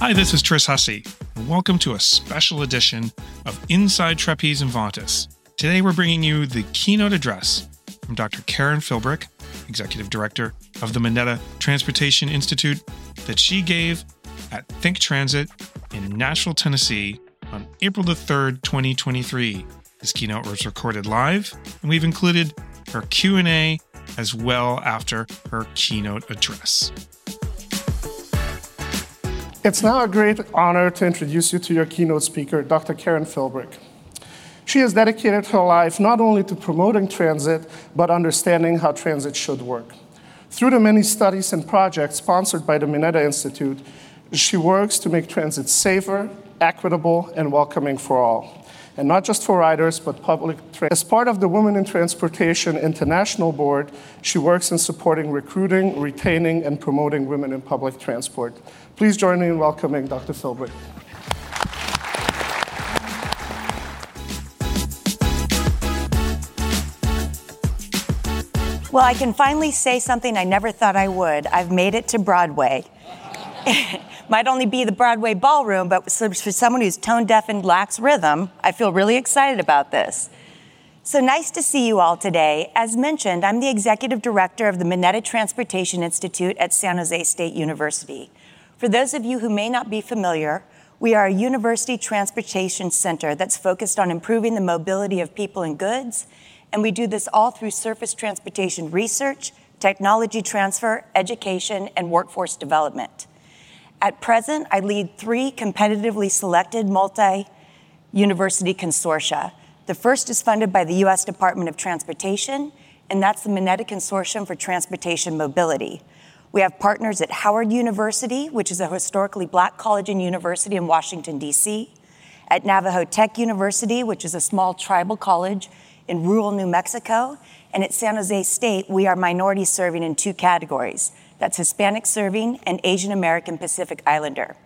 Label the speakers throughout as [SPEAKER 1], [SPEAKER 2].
[SPEAKER 1] Hi, this is Tris Hussey, and welcome to a special edition of Inside Trapeze and Vontas. Today we're bringing you the keynote address from Dr. Karen Philbrick, Executive Director of the Mineta Transportation Institute, that she gave at Think Transit in Nashville, Tennessee on April the 3rd, 2023. This keynote was recorded live, and we've included her Q&A as well after her keynote address.
[SPEAKER 2] It's now a great honor to introduce you to your keynote speaker, Dr. Karen Philbrick. She has dedicated her life not only to promoting transit, but understanding how transit should work. Through the many studies and projects sponsored by the Mineta Institute, she works to make transit safer, equitable, and welcoming for all and not just for riders, but public. As part of the Women in Transportation International Board, she works in supporting recruiting, retaining, and promoting women in public transport. Please join me in welcoming Dr. Philbrick.
[SPEAKER 3] Well, I can finally say something I never thought I would. I've made it to Broadway. might only be the Broadway ballroom, but for someone who's tone deaf and lacks rhythm, I feel really excited about this. So nice to see you all today. As mentioned, I'm the executive director of the Mineta Transportation Institute at San Jose State University. For those of you who may not be familiar, we are a university transportation center that's focused on improving the mobility of people and goods, and we do this all through surface transportation research, technology transfer, education, and workforce development. At present, I lead three competitively selected multi university consortia. The first is funded by the US Department of Transportation, and that's the Mineta Consortium for Transportation Mobility. We have partners at Howard University, which is a historically black college and university in Washington, D.C., at Navajo Tech University, which is a small tribal college in rural New Mexico, and at San Jose State, we are minority serving in two categories that's Hispanic serving and Asian American Pacific Islander.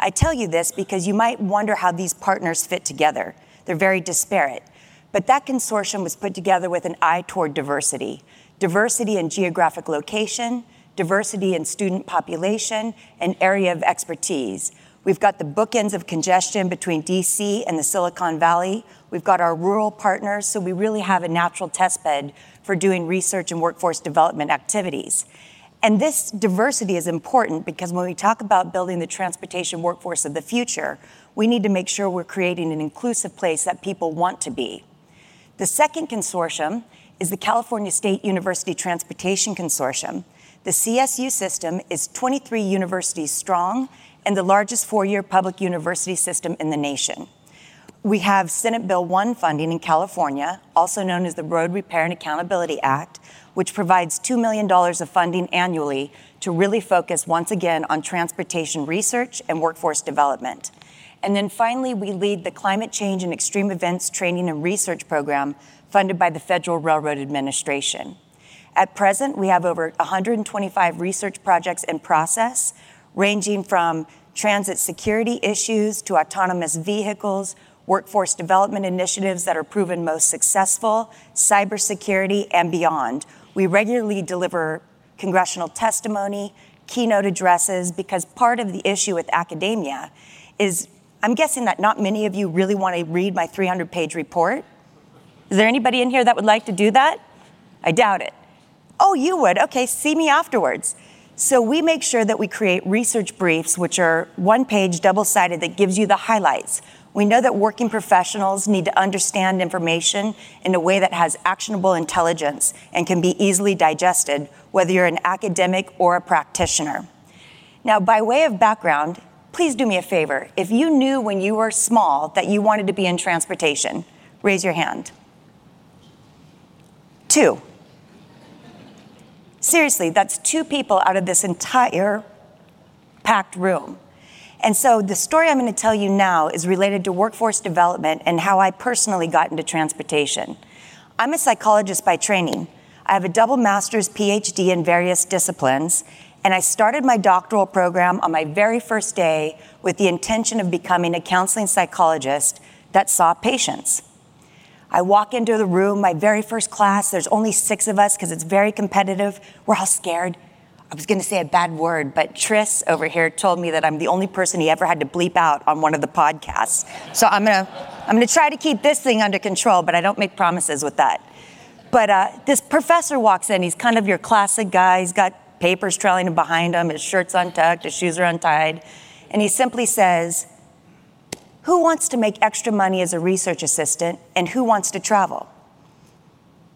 [SPEAKER 3] I tell you this because you might wonder how these partners fit together. They're very disparate. But that consortium was put together with an eye toward diversity diversity in geographic location, diversity in student population, and area of expertise. We've got the bookends of congestion between DC and the Silicon Valley. We've got our rural partners, so we really have a natural test bed for doing research and workforce development activities. And this diversity is important because when we talk about building the transportation workforce of the future, we need to make sure we're creating an inclusive place that people want to be. The second consortium is the California State University Transportation Consortium. The CSU system is 23 universities strong and the largest four year public university system in the nation. We have Senate Bill 1 funding in California, also known as the Road Repair and Accountability Act, which provides $2 million of funding annually to really focus once again on transportation research and workforce development. And then finally, we lead the Climate Change and Extreme Events Training and Research Program funded by the Federal Railroad Administration. At present, we have over 125 research projects in process, ranging from transit security issues to autonomous vehicles, workforce development initiatives that are proven most successful, cybersecurity, and beyond, we regularly deliver congressional testimony, keynote addresses, because part of the issue with academia is I'm guessing that not many of you really want to read my 300 page report. Is there anybody in here that would like to do that? I doubt it. Oh, you would? Okay, see me afterwards. So we make sure that we create research briefs, which are one page, double sided, that gives you the highlights. We know that working professionals need to understand information in a way that has actionable intelligence and can be easily digested, whether you're an academic or a practitioner. Now, by way of background, please do me a favor. If you knew when you were small that you wanted to be in transportation, raise your hand. Two. Seriously, that's two people out of this entire packed room. And so the story I'm going to tell you now is related to workforce development and how I personally got into transportation. I'm a psychologist by training. I have a double master's PhD in various disciplines, and I started my doctoral program on my very first day with the intention of becoming a counseling psychologist that saw patients. I walk into the room, my very first class, there's only six of us because it's very competitive. We're all scared. I was going to say a bad word, but Tris over here told me that I'm the only person he ever had to bleep out on one of the podcasts. So I'm going to I'm going to try to keep this thing under control, but I don't make promises with that. But uh, this professor walks in. He's kind of your classic guy. He's got papers trailing behind him. His shirt's untucked. His shoes are untied. And he simply says, Who wants to make extra money as a research assistant and who wants to travel?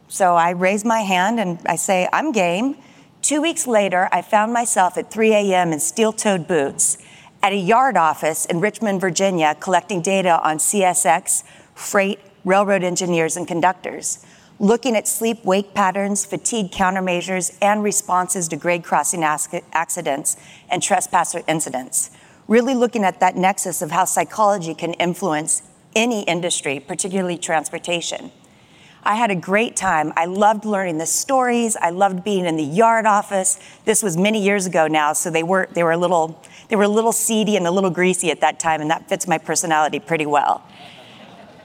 [SPEAKER 3] So I raise my hand and I say, I'm game. Two weeks later, I found myself at 3 a.m. in steel toed boots at a yard office in Richmond, Virginia, collecting data on CSX, freight, railroad engineers, and conductors, looking at sleep wake patterns, fatigue countermeasures, and responses to grade crossing accidents and trespasser incidents. Really looking at that nexus of how psychology can influence any industry, particularly transportation. I had a great time. I loved learning the stories. I loved being in the yard office. This was many years ago now, so they were they were a little they were a little seedy and a little greasy at that time, and that fits my personality pretty well.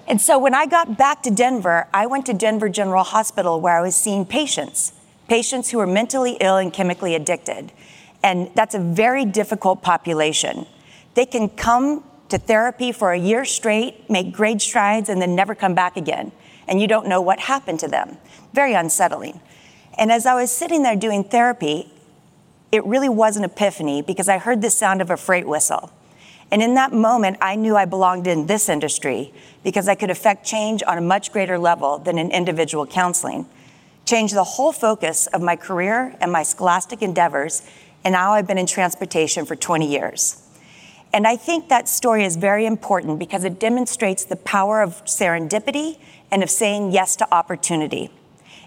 [SPEAKER 3] And so when I got back to Denver, I went to Denver General Hospital where I was seeing patients, patients who were mentally ill and chemically addicted. And that's a very difficult population. They can come to therapy for a year straight, make great strides, and then never come back again and you don't know what happened to them. Very unsettling. And as I was sitting there doing therapy, it really was an epiphany because I heard the sound of a freight whistle. And in that moment, I knew I belonged in this industry because I could affect change on a much greater level than in individual counseling. Change the whole focus of my career and my scholastic endeavors, and now I've been in transportation for 20 years. And I think that story is very important because it demonstrates the power of serendipity and of saying yes to opportunity.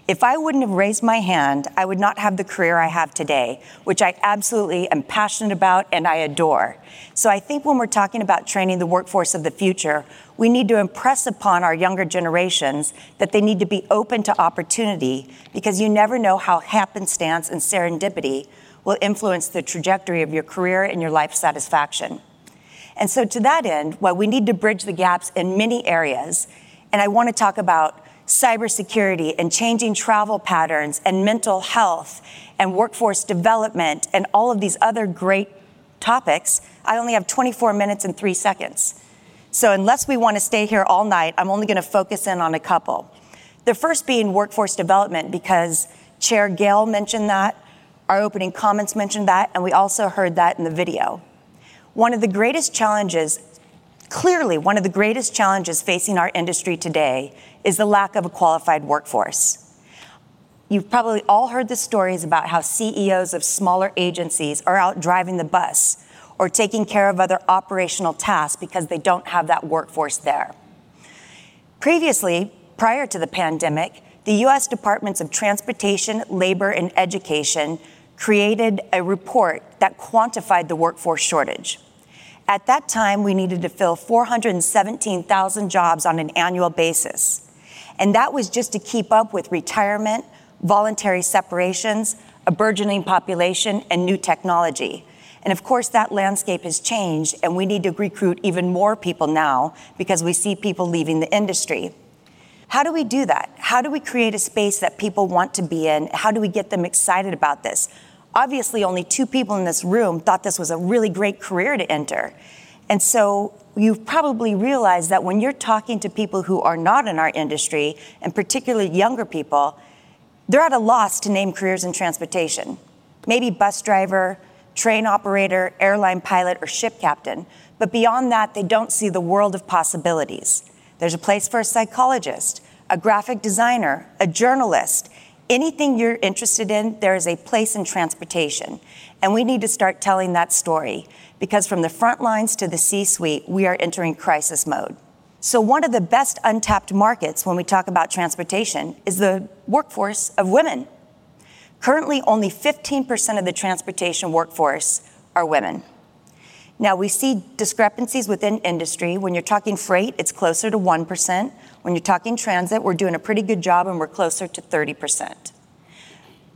[SPEAKER 3] If I wouldn't have raised my hand, I would not have the career I have today, which I absolutely am passionate about and I adore. So I think when we're talking about training the workforce of the future, we need to impress upon our younger generations that they need to be open to opportunity because you never know how happenstance and serendipity will influence the trajectory of your career and your life satisfaction. And so, to that end, while we need to bridge the gaps in many areas, and I want to talk about cybersecurity and changing travel patterns and mental health and workforce development and all of these other great topics, I only have 24 minutes and three seconds. So, unless we want to stay here all night, I'm only going to focus in on a couple. The first being workforce development, because Chair Gale mentioned that, our opening comments mentioned that, and we also heard that in the video. One of the greatest challenges Clearly, one of the greatest challenges facing our industry today is the lack of a qualified workforce. You've probably all heard the stories about how CEOs of smaller agencies are out driving the bus or taking care of other operational tasks because they don't have that workforce there. Previously, prior to the pandemic, the US Departments of Transportation, Labor, and Education created a report that quantified the workforce shortage. At that time, we needed to fill 417,000 jobs on an annual basis. And that was just to keep up with retirement, voluntary separations, a burgeoning population, and new technology. And of course, that landscape has changed, and we need to recruit even more people now because we see people leaving the industry. How do we do that? How do we create a space that people want to be in? How do we get them excited about this? Obviously only two people in this room thought this was a really great career to enter. And so you've probably realized that when you're talking to people who are not in our industry, and particularly younger people, they're at a loss to name careers in transportation. Maybe bus driver, train operator, airline pilot, or ship captain. But beyond that, they don't see the world of possibilities. There's a place for a psychologist, a graphic designer, a journalist, anything you're interested in, there is a place in transportation. And we need to start telling that story because from the front lines to the C suite, we are entering crisis mode. So, one of the best untapped markets when we talk about transportation is the workforce of women. Currently, only 15% of the transportation workforce are women. Now, we see discrepancies within industry. When you're talking freight, it's closer to 1%. When you're talking transit, we're doing a pretty good job and we're closer to 30%.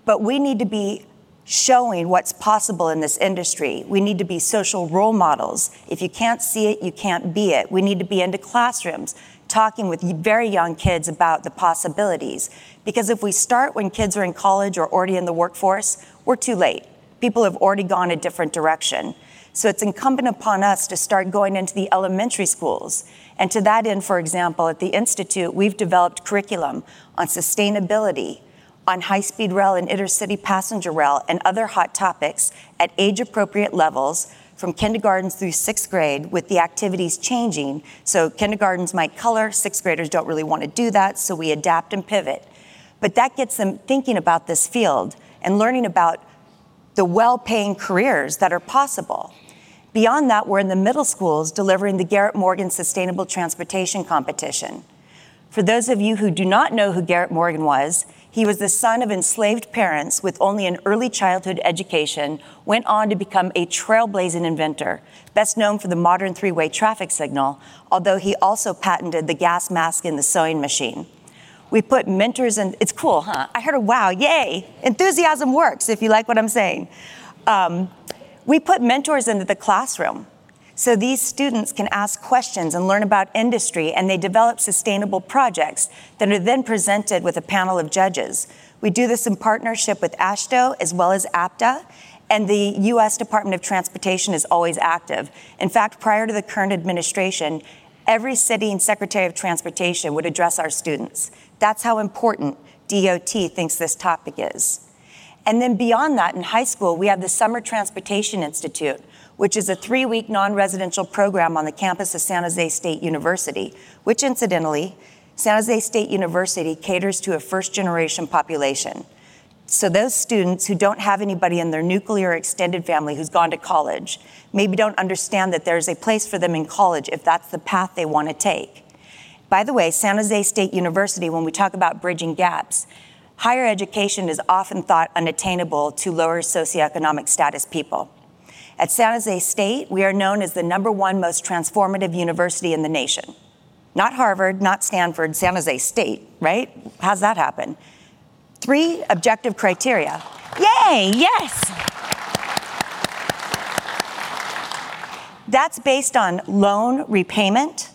[SPEAKER 3] But we need to be showing what's possible in this industry. We need to be social role models. If you can't see it, you can't be it. We need to be into classrooms talking with very young kids about the possibilities. Because if we start when kids are in college or already in the workforce, we're too late. People have already gone a different direction. So it's incumbent upon us to start going into the elementary schools. And to that end, for example, at the Institute, we've developed curriculum on sustainability, on high speed rail and intercity passenger rail, and other hot topics at age appropriate levels from kindergarten through sixth grade with the activities changing. So kindergartens might color, sixth graders don't really want to do that, so we adapt and pivot. But that gets them thinking about this field and learning about the well paying careers that are possible. Beyond that, we're in the middle schools delivering the Garrett Morgan Sustainable Transportation Competition. For those of you who do not know who Garrett Morgan was, he was the son of enslaved parents with only an early childhood education, went on to become a trailblazing inventor, best known for the modern three way traffic signal, although he also patented the gas mask in the sewing machine. We put mentors in, it's cool, huh? I heard a wow, yay. Enthusiasm works if you like what I'm saying. Um, we put mentors into the classroom. So these students can ask questions and learn about industry, and they develop sustainable projects that are then presented with a panel of judges. We do this in partnership with AASHTO as well as APTA, and the US Department of Transportation is always active. In fact, prior to the current administration, every sitting Secretary of Transportation would address our students. That's how important DOT thinks this topic is. And then beyond that, in high school, we have the Summer Transportation Institute, which is a three week non residential program on the campus of San Jose State University, which incidentally, San Jose State University caters to a first generation population. So, those students who don't have anybody in their nuclear extended family who's gone to college maybe don't understand that there's a place for them in college if that's the path they want to take. By the way, San Jose State University, when we talk about bridging gaps, higher education is often thought unattainable to lower socioeconomic status people. At San Jose State, we are known as the number one most transformative university in the nation. Not Harvard, not Stanford, San Jose State, right? How's that happen? Three objective criteria. Yay, yes! That's based on loan repayment,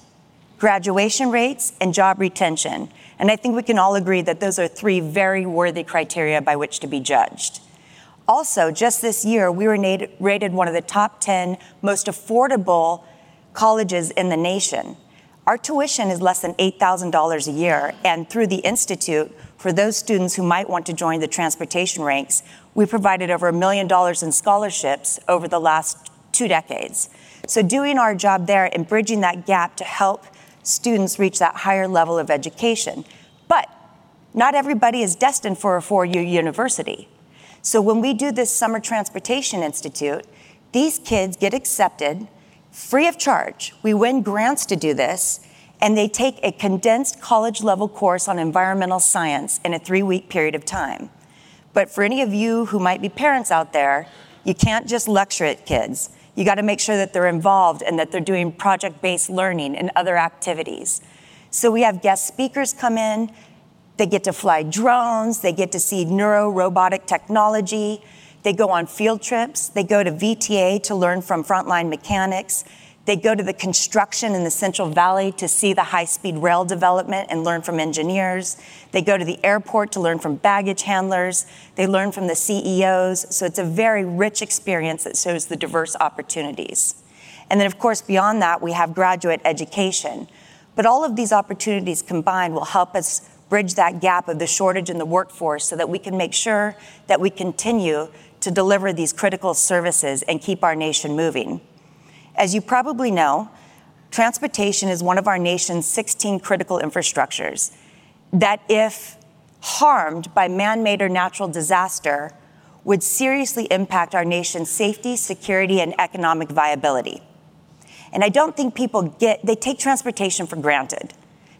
[SPEAKER 3] graduation rates, and job retention. And I think we can all agree that those are three very worthy criteria by which to be judged. Also, just this year, we were rated one of the top 10 most affordable colleges in the nation. Our tuition is less than $8,000 a year, and through the Institute, for those students who might want to join the transportation ranks, we provided over a million dollars in scholarships over the last two decades. So, doing our job there and bridging that gap to help students reach that higher level of education. But not everybody is destined for a four year university. So when we do this Summer Transportation Institute, these kids get accepted free of charge. We win grants to do this, and they take a condensed college level course on environmental science in a three week period of time. But for any of you who might be parents out there, you can't just lecture at kids. You got to make sure that they're involved and that they're doing project based learning and other activities. So we have guest speakers come in. They get to fly drones. They get to see neuro robotic technology. They go on field trips. They go to VTA to learn from frontline mechanics. They go to the construction in the Central Valley to see the high speed rail development and learn from engineers. They go to the airport to learn from baggage handlers. They learn from the CEOs. So it's a very rich experience that shows the diverse opportunities. And then, of course, beyond that, we have graduate education. But all of these opportunities combined will help us bridge that gap of the shortage in the workforce so that we can make sure that we continue to deliver these critical services and keep our nation moving. As you probably know, transportation is one of our nation's 16 critical infrastructures that, if harmed by man made or natural disaster, would seriously impact our nation's safety, security, and economic viability. And I don't think people get, they take transportation for granted.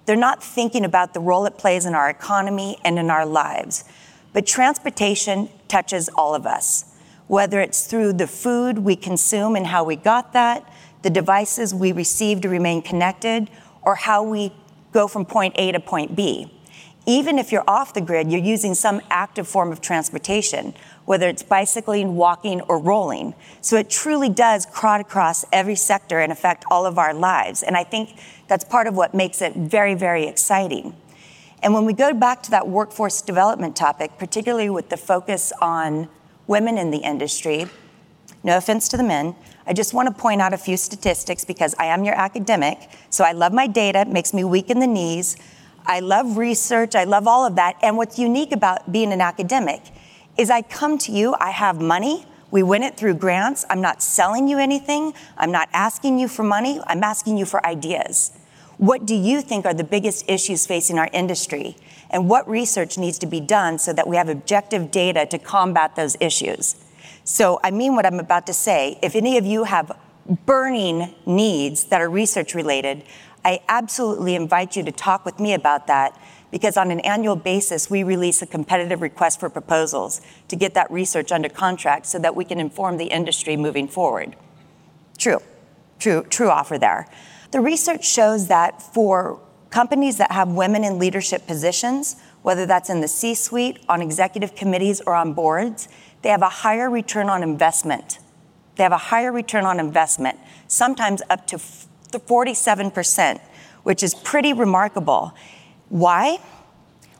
[SPEAKER 3] They're not thinking about the role it plays in our economy and in our lives. But transportation touches all of us whether it's through the food we consume and how we got that, the devices we receive to remain connected, or how we go from point A to point B. Even if you're off the grid, you're using some active form of transportation, whether it's bicycling, walking, or rolling. So it truly does crowd across every sector and affect all of our lives. And I think that's part of what makes it very, very exciting. And when we go back to that workforce development topic, particularly with the focus on women in the industry. No offense to the men. I just want to point out a few statistics because I am your academic. So I love my data, it makes me weak in the knees. I love research, I love all of that. And what's unique about being an academic is I come to you, I have money, we win it through grants. I'm not selling you anything, I'm not asking you for money, I'm asking you for ideas. What do you think are the biggest issues facing our industry? And what research needs to be done so that we have objective data to combat those issues? So, I mean what I'm about to say. If any of you have burning needs that are research related, I absolutely invite you to talk with me about that because on an annual basis, we release a competitive request for proposals to get that research under contract so that we can inform the industry moving forward. True, true, true offer there. The research shows that for companies that have women in leadership positions, whether that's in the C suite, on executive committees, or on boards, they have a higher return on investment. They have a higher return on investment, sometimes up to 47%, which is pretty remarkable. Why?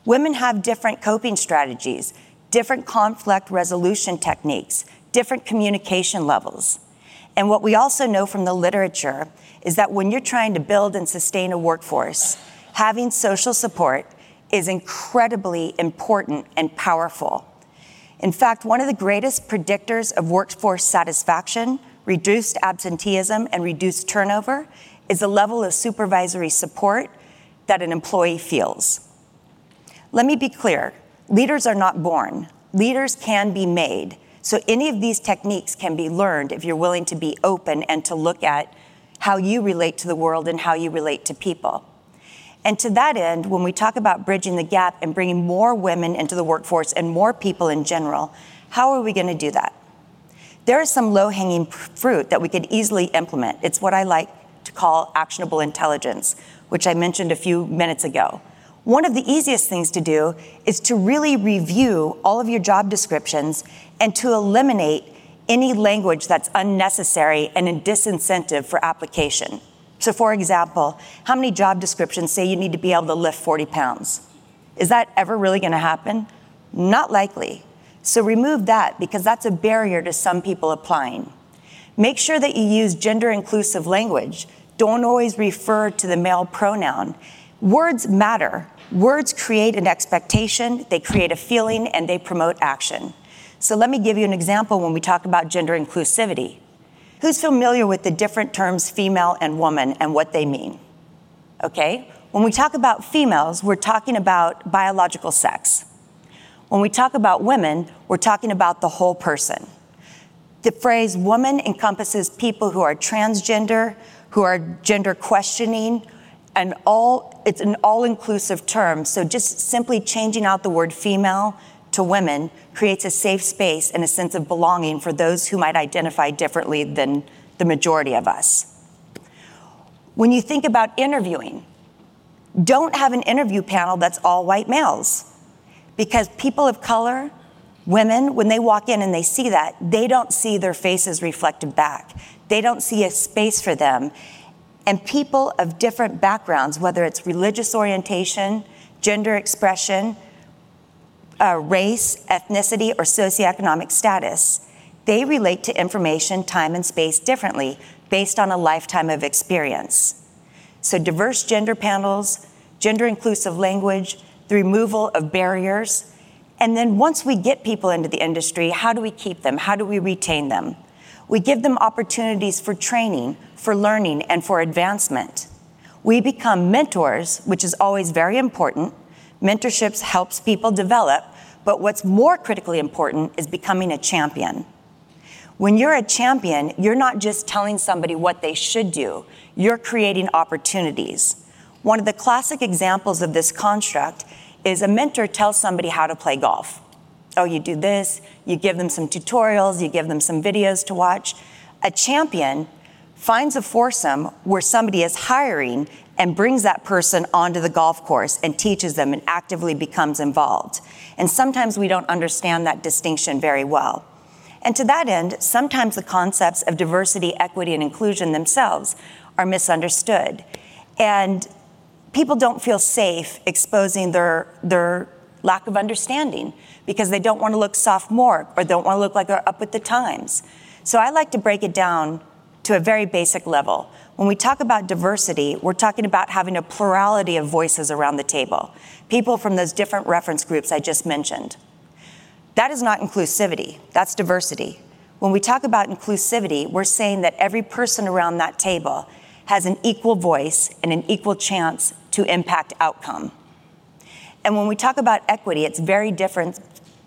[SPEAKER 3] Women have different coping strategies, different conflict resolution techniques, different communication levels. And what we also know from the literature is that when you're trying to build and sustain a workforce, having social support is incredibly important and powerful. In fact, one of the greatest predictors of workforce satisfaction reduced absenteeism, and reduced turnover is the level of supervisory support that an employee feels. Let me be clear leaders are not born, leaders can be made. So, any of these techniques can be learned if you're willing to be open and to look at how you relate to the world and how you relate to people. And to that end, when we talk about bridging the gap and bringing more women into the workforce and more people in general, how are we going to do that? there is some low hanging fruit that we could easily implement. It's what I like to call actionable intelligence, which I mentioned a few minutes ago. One of the easiest things to do is to really review all of your job descriptions and to eliminate any language that's unnecessary and a disincentive for application. So, for example, how many job descriptions say you need to be able to lift 40 pounds? Is that ever really going to happen? Not likely. So remove that because that's a barrier to some people applying. Make sure that you use gender inclusive language. Don't always refer to the male pronoun. Words matter. Words create an expectation, they create a feeling, and they promote action. So let me give you an example when we talk about gender inclusivity. Who's familiar with the different terms female and woman and what they mean? Okay? When we talk about females, we're talking about biological sex. When we talk about women, we're talking about the whole person. The phrase woman encompasses people who are transgender, who are gender questioning, and all it's an all-inclusive term. So just simply changing out the word female to women creates a safe space and a sense of belonging for those who might identify differently than the majority of us. When you think about interviewing, don't have an interview panel that's all white males because people of color, women, when they walk in and they see that, they don't see their faces reflected back. They don't see a space for them. And people of different backgrounds, whether it's religious orientation, gender expression, uh, race, ethnicity, or socioeconomic status, they relate to information, time, and space differently based on a lifetime of experience. So, diverse gender panels, gender inclusive language, the removal of barriers. And then once we get people into the industry, how do we keep them? How do we retain them? We give them opportunities for training, for learning, and for advancement. We become mentors, which is always very important. Mentorships helps people develop, but what's more critically important is becoming a champion. When you're a champion, you're not just telling somebody what they should do, you're creating opportunities. One of the classic examples of this construct is a mentor tells somebody how to play golf. Oh, you do this, you give them some tutorials, you give them some videos to watch. A champion finds a foursome where somebody is hiring and brings that person onto the golf course and teaches them and actively becomes involved. And sometimes we don't understand that distinction very well. And to that end, sometimes the concepts of diversity, equity, and inclusion themselves are misunderstood. And people don't feel safe exposing their, their lack of understanding because they don't want to look sophomoric or don't want to look like they're up with the times. So I like to break it down to a very basic level. When we talk about diversity, we're talking about having a plurality of voices around the table, people from those different reference groups I just mentioned. That is not inclusivity, that's diversity. When we talk about inclusivity, we're saying that every person around that table has an equal voice and an equal chance to impact outcome. And when we talk about equity, it's very different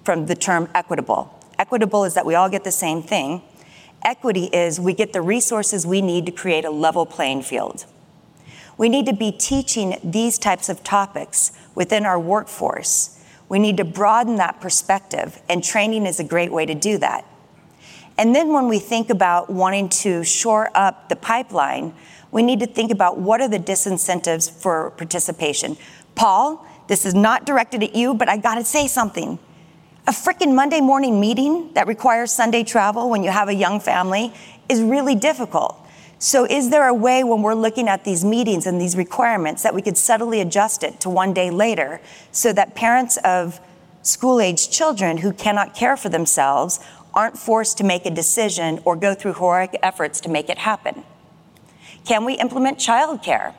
[SPEAKER 3] from the term equitable. Equitable is that we all get the same thing. Equity is we get the resources we need to create a level playing field. We need to be teaching these types of topics within our workforce. We need to broaden that perspective, and training is a great way to do that. And then when we think about wanting to shore up the pipeline, we need to think about what are the disincentives for participation. Paul, this is not directed at you, but I gotta say something. A freaking Monday morning meeting that requires Sunday travel when you have a young family is really difficult. So, is there a way when we're looking at these meetings and these requirements that we could subtly adjust it to one day later so that parents of school age children who cannot care for themselves aren't forced to make a decision or go through heroic efforts to make it happen? Can we implement childcare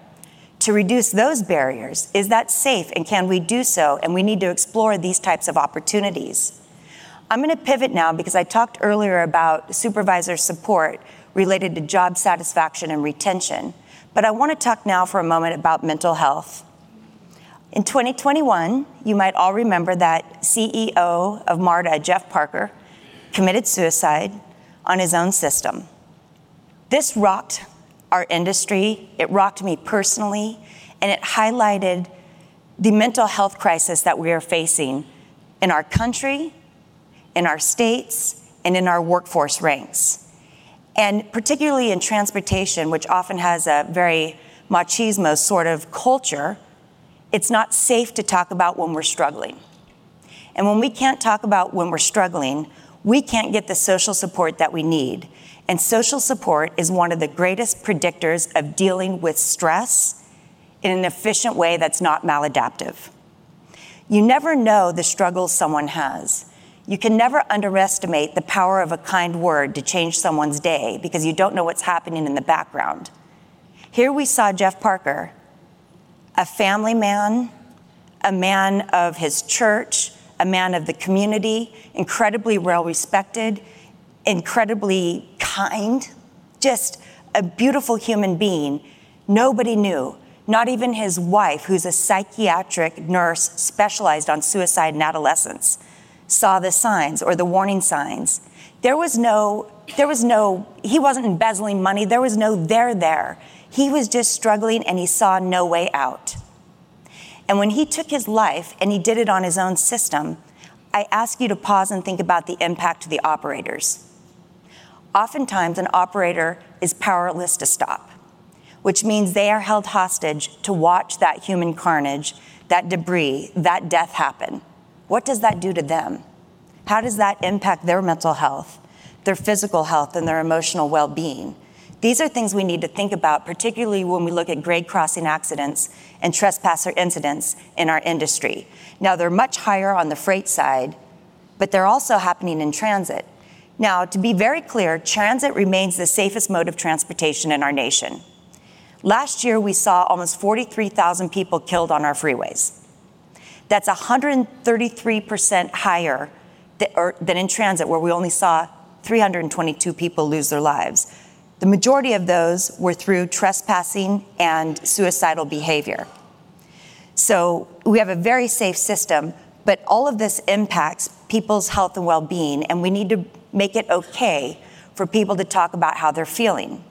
[SPEAKER 3] to reduce those barriers? Is that safe and can we do so? And we need to explore these types of opportunities. I'm going to pivot now because I talked earlier about supervisor support related to job satisfaction and retention. But I want to talk now for a moment about mental health. In 2021, you might all remember that CEO of MARTA, Jeff Parker, committed suicide on his own system. This rocked our industry, it rocked me personally, and it highlighted the mental health crisis that we are facing in our country, in our states, and in our workforce ranks. And particularly in transportation, which often has a very machismo sort of culture, it's not safe to talk about when we're struggling. And when we can't talk about when we're struggling, we can't get the social support that we need. And social support is one of the greatest predictors of dealing with stress in an efficient way that's not maladaptive. You never know the struggles someone has. You can never underestimate the power of a kind word to change someone's day because you don't know what's happening in the background. Here we saw Jeff Parker, a family man, a man of his church, a man of the community, incredibly well respected, incredibly kind, just a beautiful human being. Nobody knew, not even his wife, who's a psychiatric nurse specialized on suicide in adolescents, saw the signs or the warning signs. There was no, there was no, he wasn't embezzling money, there was no there there. He was just struggling and he saw no way out. And when he took his life and he did it on his own system, I ask you to pause and think about the impact to the operators oftentimes an operator is powerless to stop, which means they are held hostage to watch that human carnage, that debris, that death happen. What does that do to them? How does that impact their mental health, their physical health, and their emotional well being? These are things we need to think about, particularly when we look at grade crossing accidents and trespasser incidents in our industry. Now, they're much higher on the freight side, but they're also happening in transit. Now, to be very clear, transit remains the safest mode of transportation in our nation. Last year, we saw almost 43,000 people killed on our freeways. That's 133% higher than in transit, where we only saw 322 people lose their lives. The majority of those were through trespassing and suicidal behavior. So we have a very safe system, but all of this impacts people's health and well being, and we need to make it okay for people to talk about how they're feeling.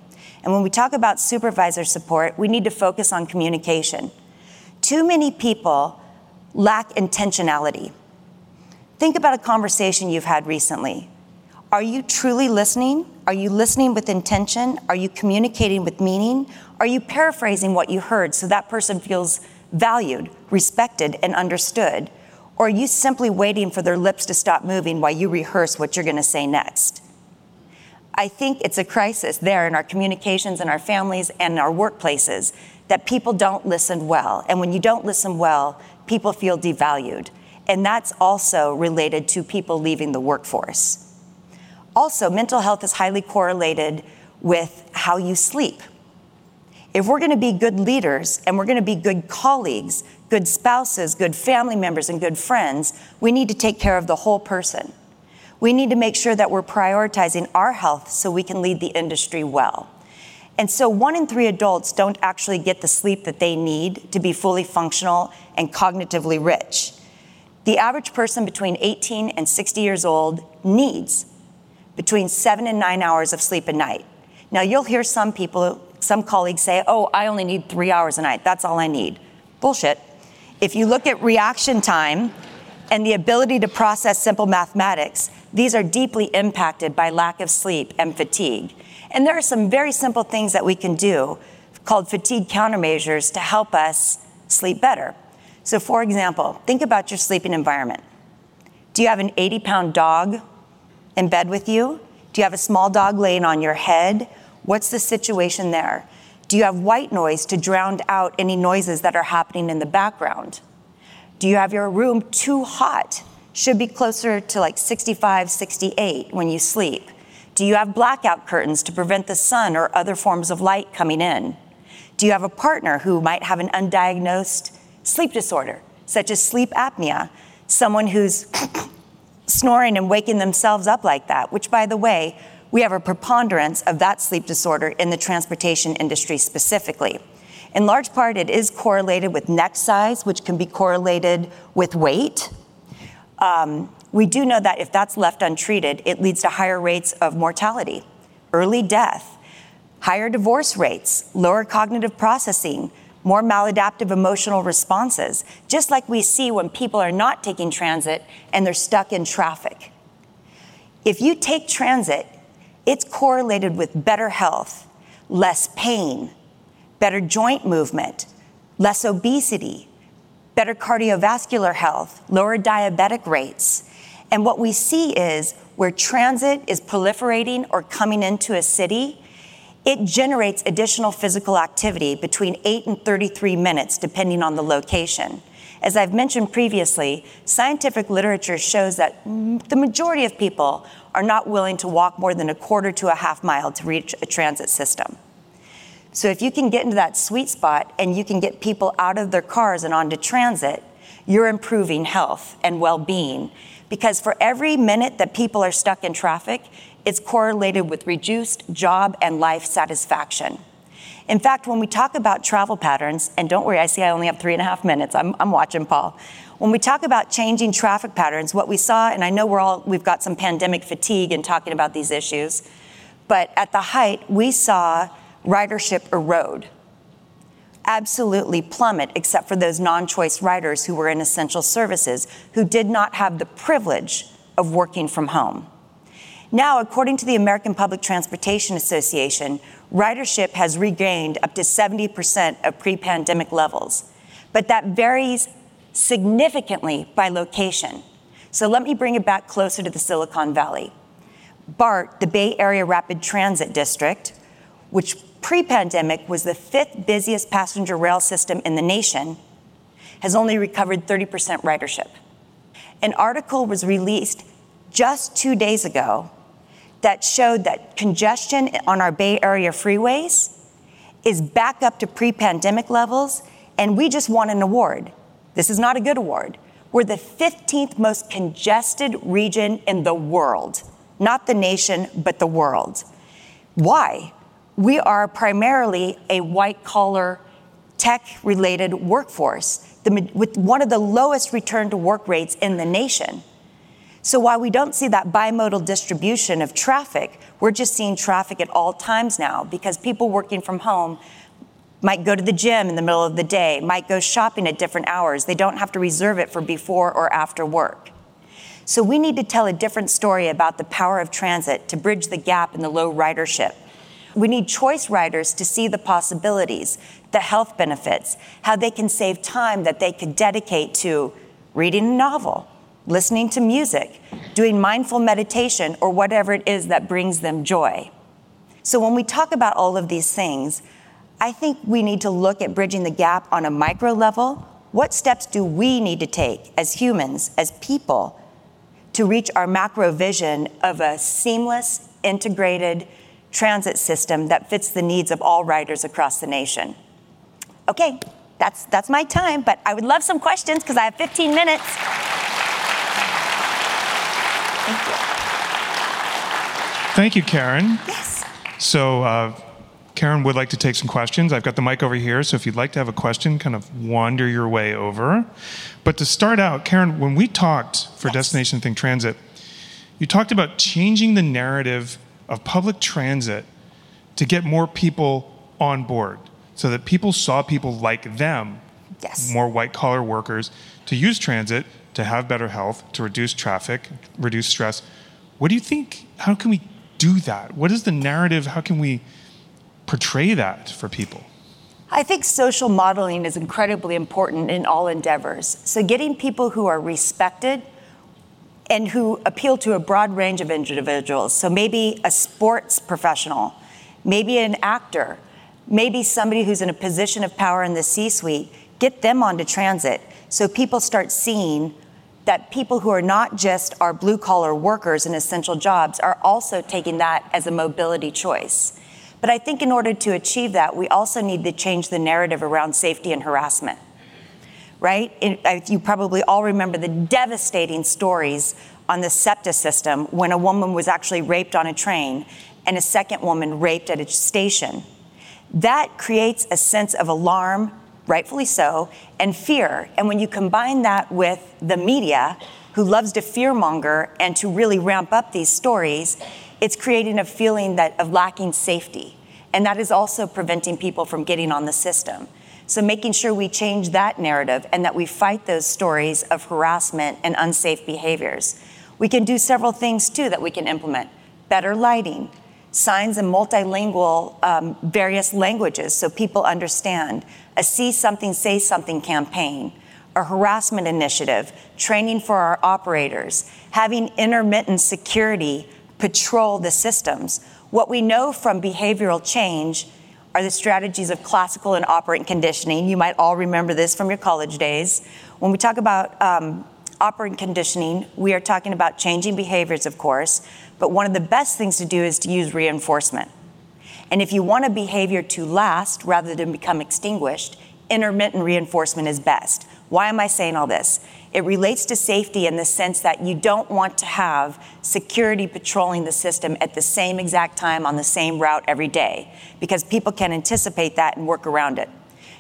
[SPEAKER 3] And when we talk about supervisor support, we need to focus on communication. Too many people lack intentionality. Think about a conversation you've had recently. Are you truly listening? Are you listening with intention? Are you communicating with meaning? Are you paraphrasing what you heard so that person feels valued, respected, and understood? Or are you simply waiting for their lips to stop moving while you rehearse what you're going to say next? I think it's a crisis there in our communications in our families and our workplaces that people don't listen well. And when you don't listen well, people feel devalued. and that's also related to people leaving the workforce. Also, mental health is highly correlated with how you sleep. If we're gonna be good leaders and we're gonna be good colleagues, good spouses, good family members, and good friends, we need to take care of the whole person. We need to make sure that we're prioritizing our health so we can lead the industry well. And so, one in three adults don't actually get the sleep that they need to be fully functional and cognitively rich. The average person between 18 and 60 years old needs between seven and nine hours of sleep a night. Now, you'll hear some people, some colleagues say, oh, I only need three hours a night. That's all I need. Bullshit. If you look at reaction time and the ability to process simple mathematics, these are deeply impacted by lack of sleep and fatigue. And there are some very simple things that we can do called fatigue countermeasures to help us sleep better. So, for example, think about your sleeping environment. Do you have an 80 pound dog in bed with you? Do you have a small dog laying on your head? What's the situation there? Do you have white noise to drown out any noises that are happening in the background? Do you have your room too hot? Should be closer to like 65, 68 when you sleep. Do you have blackout curtains to prevent the sun or other forms of light coming in? Do you have a partner who might have an undiagnosed sleep disorder, such as sleep apnea, someone who's snoring and waking themselves up like that, which, by the way, we have a preponderance of that sleep disorder in the transportation industry specifically. In large part, it is correlated with neck size, which can be correlated with weight. Um, we do know that if that's left untreated, it leads to higher rates of mortality, early death, higher divorce rates, lower cognitive processing, more maladaptive emotional responses, just like we see when people are not taking transit and they're stuck in traffic. If you take transit, it's correlated with better health, less pain, better joint movement, less obesity, better cardiovascular health, lower diabetic rates. And what we see is where transit is proliferating or coming into a city, it generates additional physical activity between 8 and 33 minutes, depending on the location. As I've mentioned previously, scientific literature shows that the majority of people are not willing to walk more than a quarter to a half mile to reach a transit system. So if you can get into that sweet spot and you can get people out of their cars and onto transit, you're improving health and well being. Because for every minute that people are stuck in traffic, it's correlated with reduced job and life satisfaction. In fact, when we talk about travel patterns, and don't worry, I see I only have three and a half minutes. I'm, I'm watching Paul. When we talk about changing traffic patterns, what we saw, and I know we're all we've got some pandemic fatigue in talking about these issues, but at the height, we saw ridership erode, absolutely plummet, except for those non choice riders who were in essential services, who did not have the privilege of working from home. Now, according to the American Public Transportation Association, ridership has regained up to 70% of pre pandemic levels, but that varies significantly by location. So let me bring it back closer to the Silicon Valley. BART, the Bay Area Rapid Transit District, which pre pandemic was the fifth busiest passenger rail system in the nation, has only recovered 30% ridership. An article was released just two days ago that showed that congestion on our Bay Area freeways is back up to pre pandemic levels, and we just won an award. This is not a good award. We're the 15th most congested region in the world, not the nation, but the world. Why? we are primarily a white collar, tech related workforce the, with one of the lowest return to work rates in the nation. So while we don't see that bimodal distribution of traffic, we're just seeing traffic at all times now because people working from home might go to the gym in the middle of the day, might go shopping at different hours. They don't have to reserve it for before or after work. So we need to tell a different story about the power of transit to bridge the gap in the low ridership. We need choice riders to see the possibilities, the health benefits, how they can save time that they could dedicate to reading a novel, listening to music, doing mindful meditation, or whatever it is that brings them joy. So, when we talk about all of these things, I think we need to look at bridging the gap on a micro level, what steps do we need to take as humans, as people, to reach our macro vision of a seamless, integrated transit system that fits the needs of all riders across the nation? Okay, that's, that's my time, but I would love some questions because I have 15 minutes. Thank you.
[SPEAKER 1] Thank you, Karen.
[SPEAKER 3] Yes.
[SPEAKER 1] So, uh, Karen would like to take some questions. I've got the mic over here, so if you'd like to have a question, kind of wander your way over. But to start out, Karen, when we talked for
[SPEAKER 3] Yes.
[SPEAKER 1] Destination Think Transit, you talked about changing the narrative of public transit to get more people on board so that people saw people like them,
[SPEAKER 3] Yes.
[SPEAKER 1] more white collar workers, to use transit to have better health, to reduce traffic, reduce stress. What do you think? How can we do that? What is the narrative? How can we portray that for people?
[SPEAKER 3] I think social modeling is incredibly important in all endeavors. So, getting people who are respected and who appeal to a broad range of individuals. So, maybe a sports professional, maybe an actor, maybe somebody who's in a position of power in the C suite, get them onto transit so people start seeing that people who are not just our blue collar workers in essential jobs are also taking that as a mobility choice. But I think in order to achieve that, we also need to change the narrative around safety and harassment. Right? It- you probably all remember the devastating stories on the SEPTA system when a woman was actually raped on a train and a second woman raped at a station. That creates a sense of alarm, rightfully so, and fear. And when you combine that with the media, who loves to fearmonger and to really ramp up these stories, it's creating a feeling that of lacking safety. And that is also preventing people from getting on the system. So making sure we change that narrative and that we fight those stories of harassment and unsafe behaviors. We can do several things too that we can implement. Better lighting, signs in multilingual um, various languages so people understand, a see something, say something campaign, a harassment initiative, training for our operators, having intermittent security patrol the systems. What we know from behavioral change are the strategies of classical and operant conditioning. You might all remember this from your college days. When we talk about um, operant conditioning, we are talking about changing behaviors, of course, but one of the best things to do is to use reinforcement. And if you want a behavior to last rather than become extinguished, intermittent reinforcement is best. Why am I saying all this? It relates to safety in the sense that you don't want to have security patrolling the system at the same exact time on the same route every day because people can anticipate that and work around it.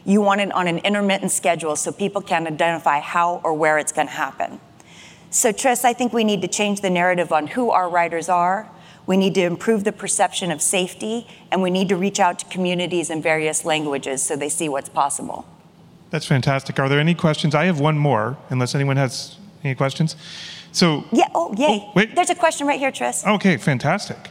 [SPEAKER 3] You want it on an intermittent schedule so people can identify how or where it's going to happen. So, Tris, I think we need to change the narrative on who our riders are. We need to improve the perception of safety, and we need to reach out to communities in various languages so they see what's possible.
[SPEAKER 1] That's fantastic. Are there any questions? I have one more, unless anyone has any questions. So,
[SPEAKER 3] Yeah, oh, yay.
[SPEAKER 1] Oh, wait.
[SPEAKER 3] There's a question right here, Tris.
[SPEAKER 1] okay, fantastic.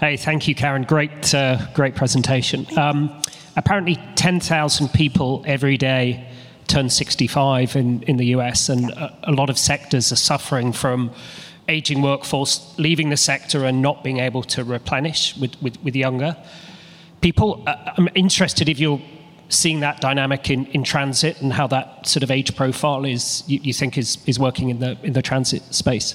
[SPEAKER 4] Hey, thank you, Karen. Great, uh, great presentation. Um, apparently, 10,000 people every day turn 65 in, in the US, and a, a lot of sectors are suffering from aging workforce leaving the sector and not being able to replenish with, with, with younger people. Uh, I'm interested if you're seeing that dynamic in, in transit and how that sort of age profile is you, you think is, is working in the in the transit space.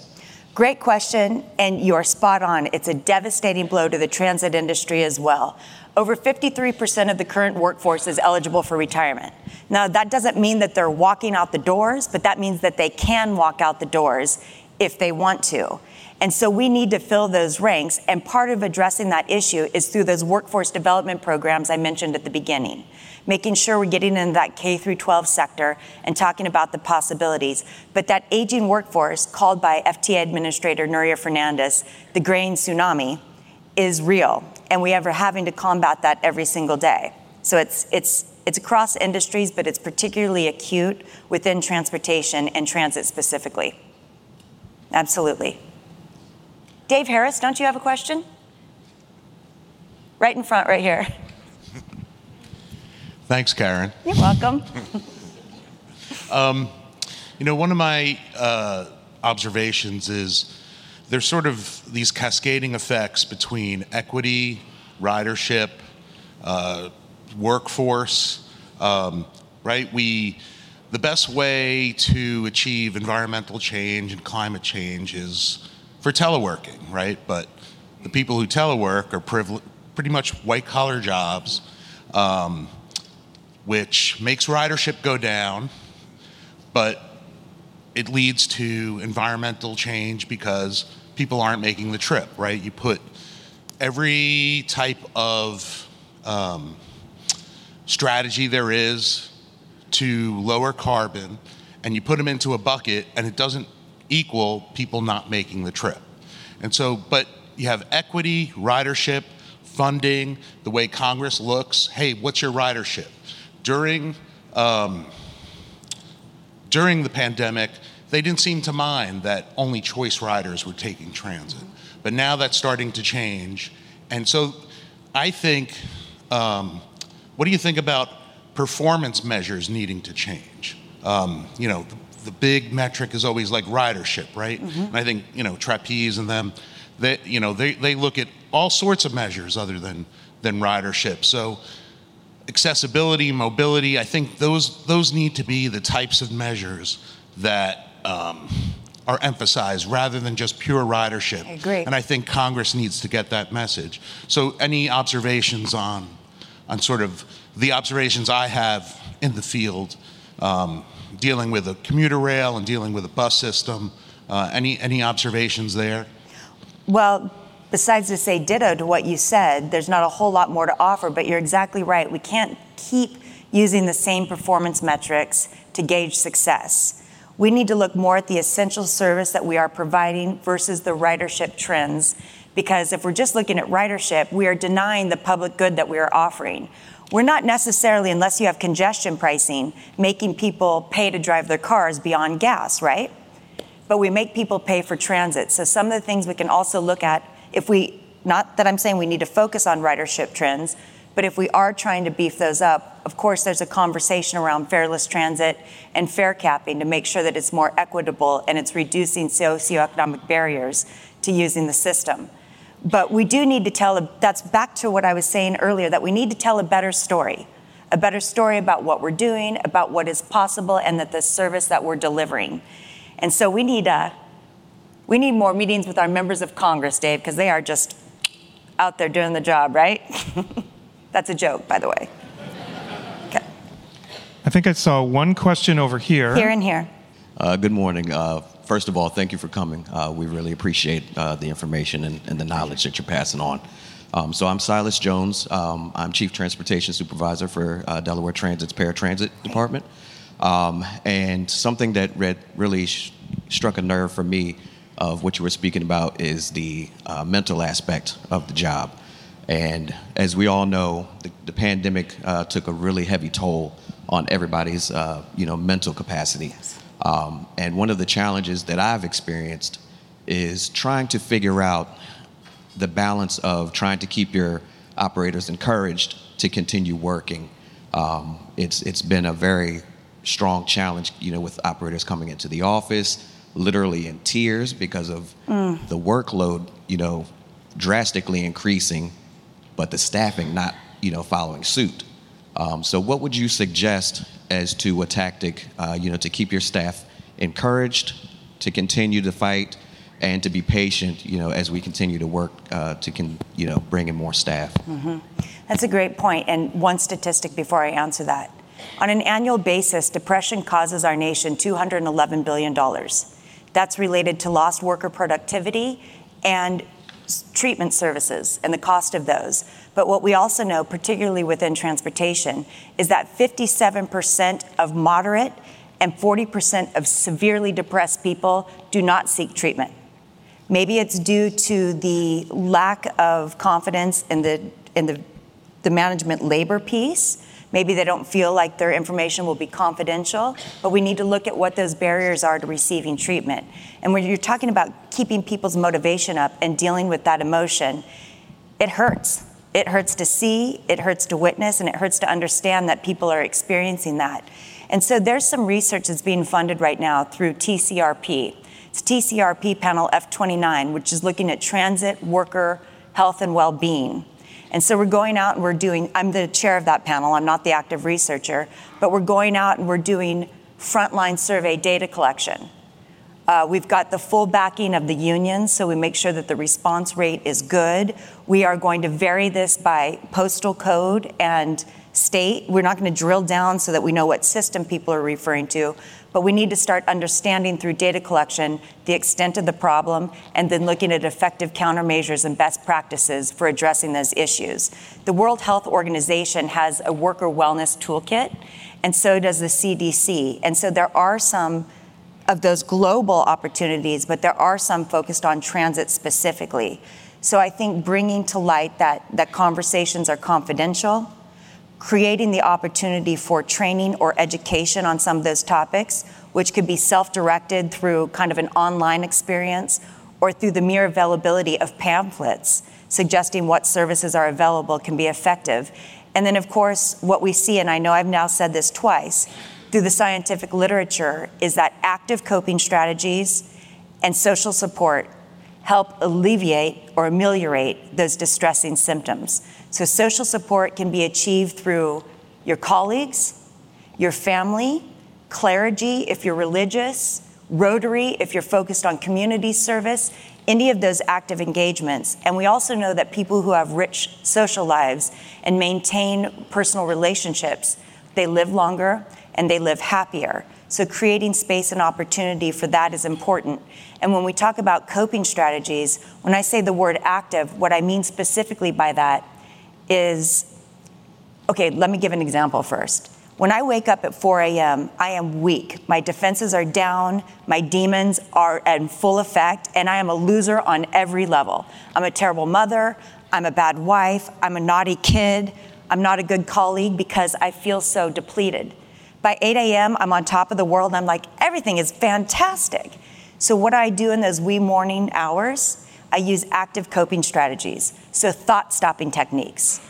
[SPEAKER 3] Great question, and you're spot on. It's a devastating blow to the transit industry as well. Over 53% of the current workforce is eligible for retirement. Now, that doesn't mean that they're walking out the doors, but that means that they can walk out the doors if they want to. And so we need to fill those ranks, and part of addressing that issue is through those workforce development programs I mentioned at the beginning making sure we're getting into that K through 12 sector and talking about the possibilities. But that aging workforce, called by FTA Administrator Nuria Fernandez the grain tsunami, is real, and we are having to combat that every single day. So it's it's it's across industries, but it's particularly acute within transportation and transit specifically. Absolutely. Dave Harris, don't you have a question? Right in front, right here.
[SPEAKER 5] Thanks, Karen.
[SPEAKER 3] You're welcome.
[SPEAKER 5] You know, one of my uh, observations is there's sort of these cascading effects between equity, ridership, uh, workforce, um, right? We the best way to achieve environmental change and climate change is for teleworking, right? But the people who telework are pretty much white collar jobs, um, which makes ridership go down, but it leads to environmental change because people aren't making the trip, right? You put every type of um, strategy there is to lower carbon and you put them into a bucket and it doesn't equal people not making the trip. And so, but you have equity, ridership, funding, the way Congress looks. Hey, what's your ridership? During, um, during the pandemic, they didn't seem to mind that only choice riders were taking transit. But now that's starting to change. And so I think, um, what do you think about performance measures needing to change? Um, you know, the, the, big metric is always like ridership, right? Mm-hmm. And I think, you know, Trapeze and them, they, you know, they, they look at all sorts of measures other than, than ridership. So accessibility, mobility, I think those, those need to be the types of measures that um, are emphasized rather than just pure ridership.
[SPEAKER 3] I agree.
[SPEAKER 5] And I think Congress needs to get that message. So any observations on, on sort of the observations I have in the field, um, dealing with a commuter rail and dealing with a bus system, uh, any, any observations there?
[SPEAKER 3] Well, besides to say ditto to what you said, there's not a whole lot more to offer, but you're exactly right. We can't keep using the same performance metrics to gauge success. We need to look more at the essential service that we are providing versus the ridership trends, because if we're just looking at ridership, we are denying the public good that we are offering. We're not necessarily, unless you have congestion pricing, making people pay to drive their cars beyond gas, right? But we make people pay for transit. So some of the things we can also look at if we, not that I'm saying we need to focus on ridership trends, but if we are trying to beef those up, of course, there's a conversation around fareless transit and fare capping to make sure that it's more equitable and it's reducing socioeconomic barriers to using the system. But we do need to tell, a, that's back to what I was saying earlier, that we need to tell a better story. A better story about what we're doing, about what is possible, and that the service that we're delivering. And so we need, uh, we need more meetings with our members of Congress, Dave, because they are just out there doing the job, right? That's a joke, by the way.
[SPEAKER 1] Okay. I think I saw one question over here.
[SPEAKER 3] Here and here.
[SPEAKER 6] Uh, good morning. Uh, first of all, thank you for coming. Uh, we really appreciate uh, the information and, and, the knowledge that you're passing on. Um, so I'm Silas Jones. Um, I'm Chief Transportation Supervisor for uh, Delaware Transit's Paratransit Department. Um, and something that read, really sh- struck a nerve for me of what you were speaking about is the uh, mental aspect of the job. And as we all know, the, the pandemic uh, took a really heavy toll on everybody's, uh, you know, mental capacity. Yes. Um, and one of the challenges that I've experienced is trying to figure out the balance of trying to keep your operators encouraged to continue working. Um, it's it's been a very strong challenge, you know, with operators coming into the office, literally in tears because of mm. the workload, you know, drastically increasing, but the staffing not, you know, following suit. Um, so, what would you suggest as to a tactic, uh, you know, to keep your staff encouraged to continue to fight and to be patient, you know, as we continue to work uh, to, can, you know, bring in more staff?
[SPEAKER 3] Mm-hmm. That's a great point. And one statistic before I answer that. On an annual basis, depression causes our nation $211 billion. That's related to lost worker productivity and treatment services and the cost of those. But what we also know, particularly within transportation, is that 57% of moderate and 40% of severely depressed people do not seek treatment. Maybe it's due to the lack of confidence in the, in the, the management labor piece Maybe they don't feel like their information will be confidential, but we need to look at what those barriers are to receiving treatment. And when you're talking about keeping people's motivation up and dealing with that emotion, it hurts. It hurts to see, it hurts to witness, and it hurts to understand that people are experiencing that. And so there's some research that's being funded right now through TCRP. It's TCRP Panel F29, which is looking at transit worker health and well being. And so we're going out and we're doing, I'm the chair of that panel, I'm not the active researcher, but we're going out and we're doing frontline survey data collection. Uh, we've got the full backing of the unions, so we make sure that the response rate is good. We are going to vary this by postal code and state. We're not going to drill down so that we know what system people are referring to, but we need to start understanding through data collection the extent of the problem and then looking at effective countermeasures and best practices for addressing those issues. The World Health Organization has a worker wellness toolkit, and so does the CDC. And so there are some of those global opportunities, but there are some focused on transit specifically. So I think bringing to light that, that conversations are confidential, creating the opportunity for training or education on some of those topics, which could be self directed through kind of an online experience or through the mere availability of pamphlets suggesting what services are available, can be effective. And then, of course, what we see, and I know I've now said this twice, through the scientific literature is that active coping strategies and social support help alleviate or ameliorate those distressing symptoms. So, social support can be achieved through your colleagues, your family, clergy if you're religious, Rotary if you're focused on community service, any of those active engagements. And we also know that people who have rich social lives and maintain personal relationships, they live longer and they live happier. So, creating space and opportunity for that is important. And when we talk about coping strategies, when I say the word active, what I mean specifically by that is okay, let me give an example first. When I wake up at 4 a.m., I am weak. My defenses are down, my demons are in full effect, and I am a loser on every level. I'm a terrible mother, I'm a bad wife, I'm a naughty kid, I'm not a good colleague because I feel so depleted. By 8 a.m., I'm on top of the world. I'm like, everything is fantastic. So, what I do in those wee morning hours, I use active coping strategies. So, thought stopping techniques.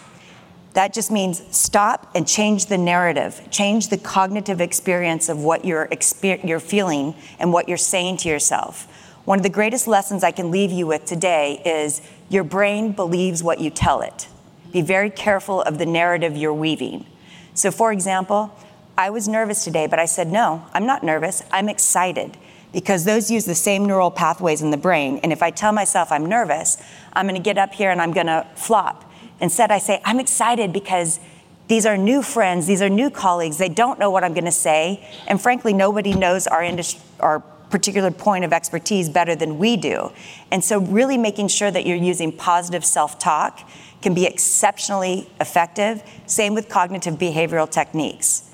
[SPEAKER 3] That just means stop and change the narrative, change the cognitive experience of what you're, exper- you're feeling and what you're saying to yourself. One of the greatest lessons I can leave you with today is your brain believes what you tell it. Be very careful of the narrative you're weaving. So, for example, I was nervous today, but I said, no, I'm not nervous. I'm excited because those use the same neural pathways in the brain. And if I tell myself I'm nervous, I'm going to get up here and I'm going to flop. Instead, I say, I'm excited because these are new friends, these are new colleagues. They don't know what I'm going to say. And frankly, nobody knows our, industry, our particular point of expertise better than we do. And so, really making sure that you're using positive self talk can be exceptionally effective. Same with cognitive behavioral techniques.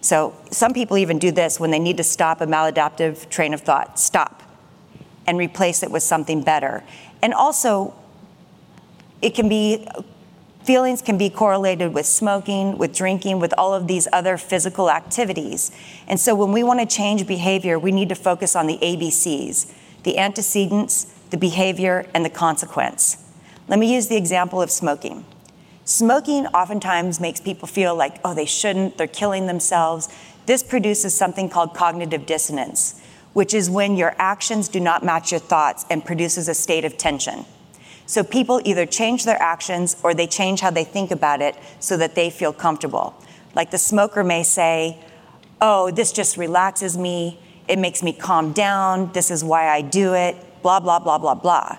[SPEAKER 3] So some people even do this when they need to stop a maladaptive train of thought. Stop and replace it with something better. And also, it can be feelings can be correlated with smoking, with drinking, with all of these other physical activities. And so when we want to change behavior, we need to focus on the ABCs the antecedents, the behavior, and the consequence. Let me use the example of smoking. Smoking oftentimes makes people feel like, oh, they shouldn't, they're killing themselves. This produces something called cognitive dissonance, which is when your actions do not match your thoughts and produces a state of tension. So people either change their actions or they change how they think about it so that they feel comfortable. Like the smoker may say, oh, this just relaxes me, it makes me calm down, this is why I do it, blah, blah, blah, blah, blah.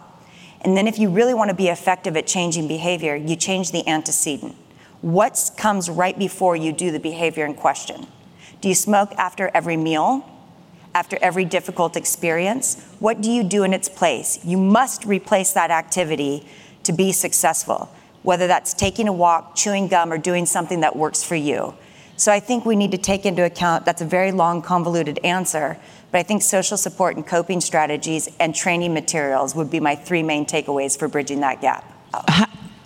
[SPEAKER 3] And then, if you really want to be effective at changing behavior, you change the antecedent. What comes right before you do the behavior in question? Do you smoke after every meal? After every difficult experience? What do you do in its place? You must replace that activity to be successful, whether that's taking a walk, chewing gum, or doing something that works for you. So I think we need to take into account that's a very long, convoluted answer, but I think social support and coping strategies and training materials would be my three main takeaways for bridging that gap.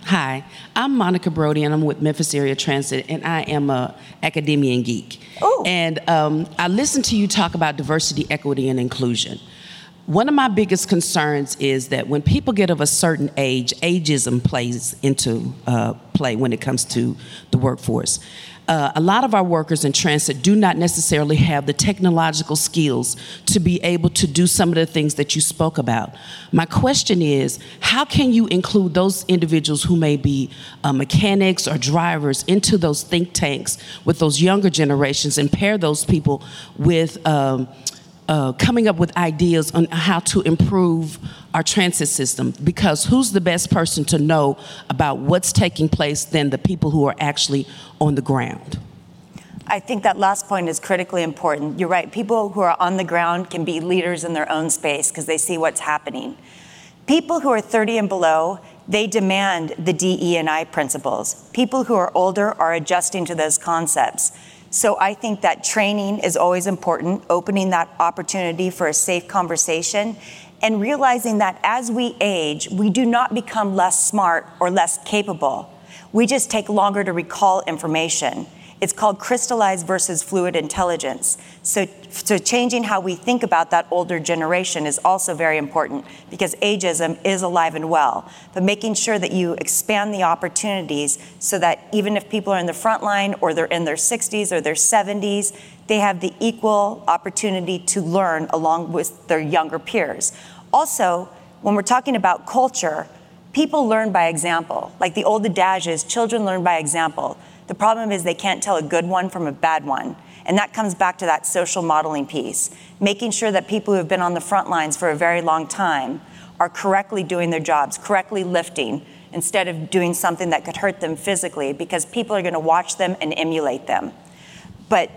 [SPEAKER 7] Hi, I'm Monica Brody, and I'm with Memphis Area Transit, and I am a academia geek.
[SPEAKER 3] Ooh.
[SPEAKER 7] And um, I listen to you talk about diversity, equity, and inclusion. One of my biggest concerns is that when people get of a certain age, ageism plays into uh, play when it comes to the workforce. Uh, a lot of our workers in transit do not necessarily have the technological skills to be able to do some of the things that you spoke about. My question is how can you include those individuals who may be uh, mechanics or drivers into those think tanks with those younger generations and pair those people with? Um, uh, coming up with ideas on how to improve our transit system because who's the best person to know about what's taking place than the people who are actually on the ground?
[SPEAKER 3] I think that last point is critically important. You're right. People who are on the ground can be leaders in their own space because they see what's happening. People who are 30 and below, they demand the DE and I principles. People who are older are adjusting to those concepts. So I think that training is always important, opening that opportunity for a safe conversation, and realizing that as we age, we do not become less smart or less capable. We just take longer to recall information. It's called crystallized versus fluid intelligence. So, so changing how we think about that older generation is also very important because ageism is alive and well. But making sure that you expand the opportunities so that even if people are in the front line or they're in their 60s or their 70s, they have the equal opportunity to learn along with their younger peers. Also, when we're talking about culture, people learn by example. Like the old adage is children learn by example. The problem is they can't tell a good one from a bad one. And that comes back to that social modeling piece, making sure that people who have been on the front lines for a very long time are correctly doing their jobs, correctly lifting, instead of doing something that could hurt them physically, because people are going to watch them and emulate them. But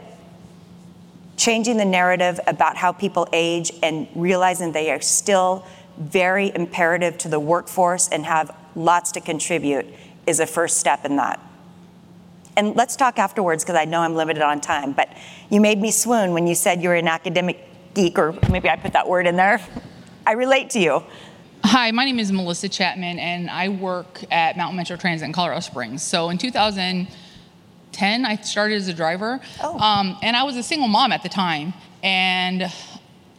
[SPEAKER 3] changing the narrative about how people age and realizing they are still very imperative to the workforce and have lots to contribute is a first step in that and let's talk afterwards because I know I'm limited on time, but you made me swoon when you said you're an academic geek, or maybe I put that word in there. I relate to you.
[SPEAKER 8] Hi, my name is Melissa Chapman, and I work at Mountain Metro Transit in Colorado Springs. So in 2010, I started as a driver, oh. um, and I was a single mom at the time, and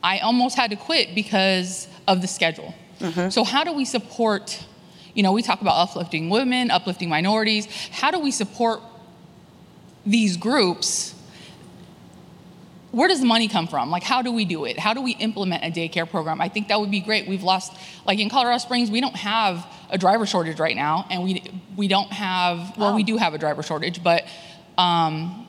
[SPEAKER 8] I almost had to quit because of the schedule. Mm-hmm. So how do we support? You know, we talk about uplifting women, uplifting minorities. How do we support these groups, where does the money come from? Like, how do we do it? How do we implement a daycare program? I think that would be great. We've lost, like in Colorado Springs, we don't have a driver shortage right now, and we we don't have. Well, we do have a driver shortage, but um,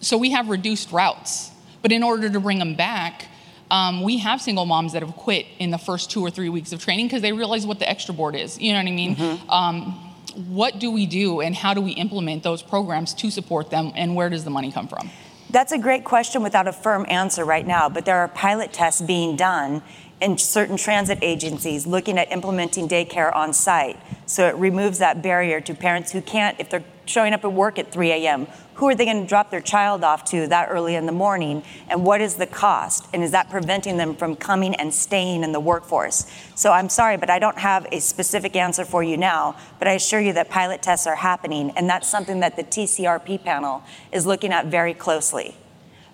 [SPEAKER 8] so we have reduced routes. But in order to bring them back, um, we have single moms that have quit in the first two or three weeks of training because they realize what the extra board is. You know what I mean? Mm-hmm. Um, what do we do and how do we implement those programs to support them and where does the money come from?
[SPEAKER 3] That's a great question without a firm answer right now, but there are pilot tests being done in certain transit agencies looking at implementing daycare on site. So it removes that barrier to parents who can't, if they're showing up at work at 3 a.m., who are they going to drop their child off to that early in the morning? And what is the cost? And is that preventing them from coming and staying in the workforce? So I'm sorry, but I don't have a specific answer for you now. But I assure you that pilot tests are happening. And that's something that the TCRP panel is looking at very closely.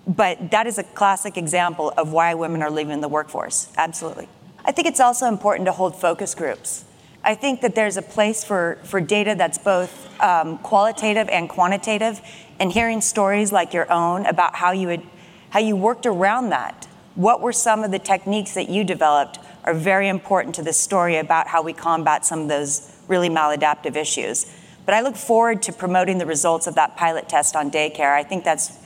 [SPEAKER 3] But that is a classic example of why women are leaving the workforce. Absolutely. I think it's also important to hold focus groups. I think that there's a place for, for data that's both um, qualitative and quantitative, and hearing stories like your own about how you, had, how you worked around that. What were some of the techniques that you developed are very important to this story about how we combat some of those really maladaptive issues. But I look forward to promoting the results of that pilot test on daycare. I think that's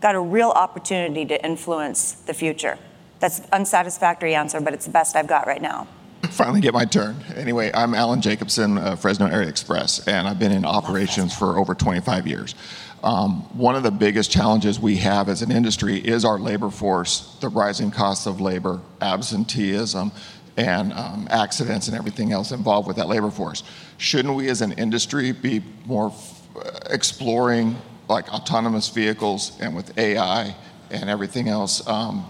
[SPEAKER 3] got a real opportunity to influence the future. That's unsatisfactory answer, but it's the best I've got right now
[SPEAKER 9] finally get my turn. Anyway, I'm Alan Jacobson, uh, Fresno Area Express, and I've been in operations for over 25 years. Um, one of the biggest challenges we have as an industry is our labor force, the rising costs of labor, absenteeism, and um, accidents and everything else involved with that labor force. Shouldn't we as an industry be more f- exploring like autonomous vehicles and with AI and everything else, um,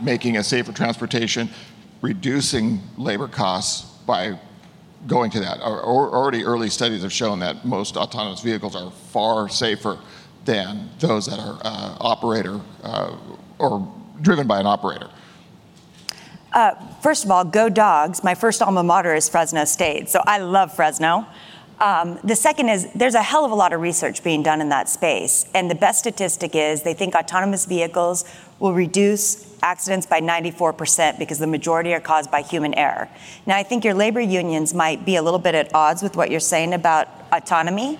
[SPEAKER 9] making a safer transportation? reducing labor costs by going to that. already early studies have shown that most autonomous vehicles are far safer than those that are uh, operator uh, or driven by an operator.
[SPEAKER 3] Uh, first of all, go dogs. My first alma mater is Fresno State, so I love Fresno. Um, the second is there's a hell of a lot of research being done in that space. And the best statistic is they think autonomous vehicles will reduce accidents by 94% because the majority are caused by human error. Now, I think your labor unions might be a little bit at odds with what you're saying about autonomy,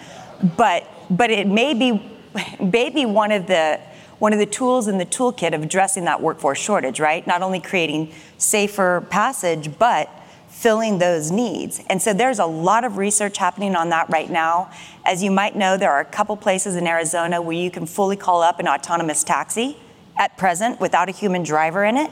[SPEAKER 3] but, but it may be, may be one of the one of the tools in the toolkit of addressing that workforce shortage, right? Not only creating safer passage, but filling those needs. And so there's a lot of research happening on that right now. As you might know, there are a couple places in Arizona where you can fully call up an autonomous taxi at present without a human driver in it.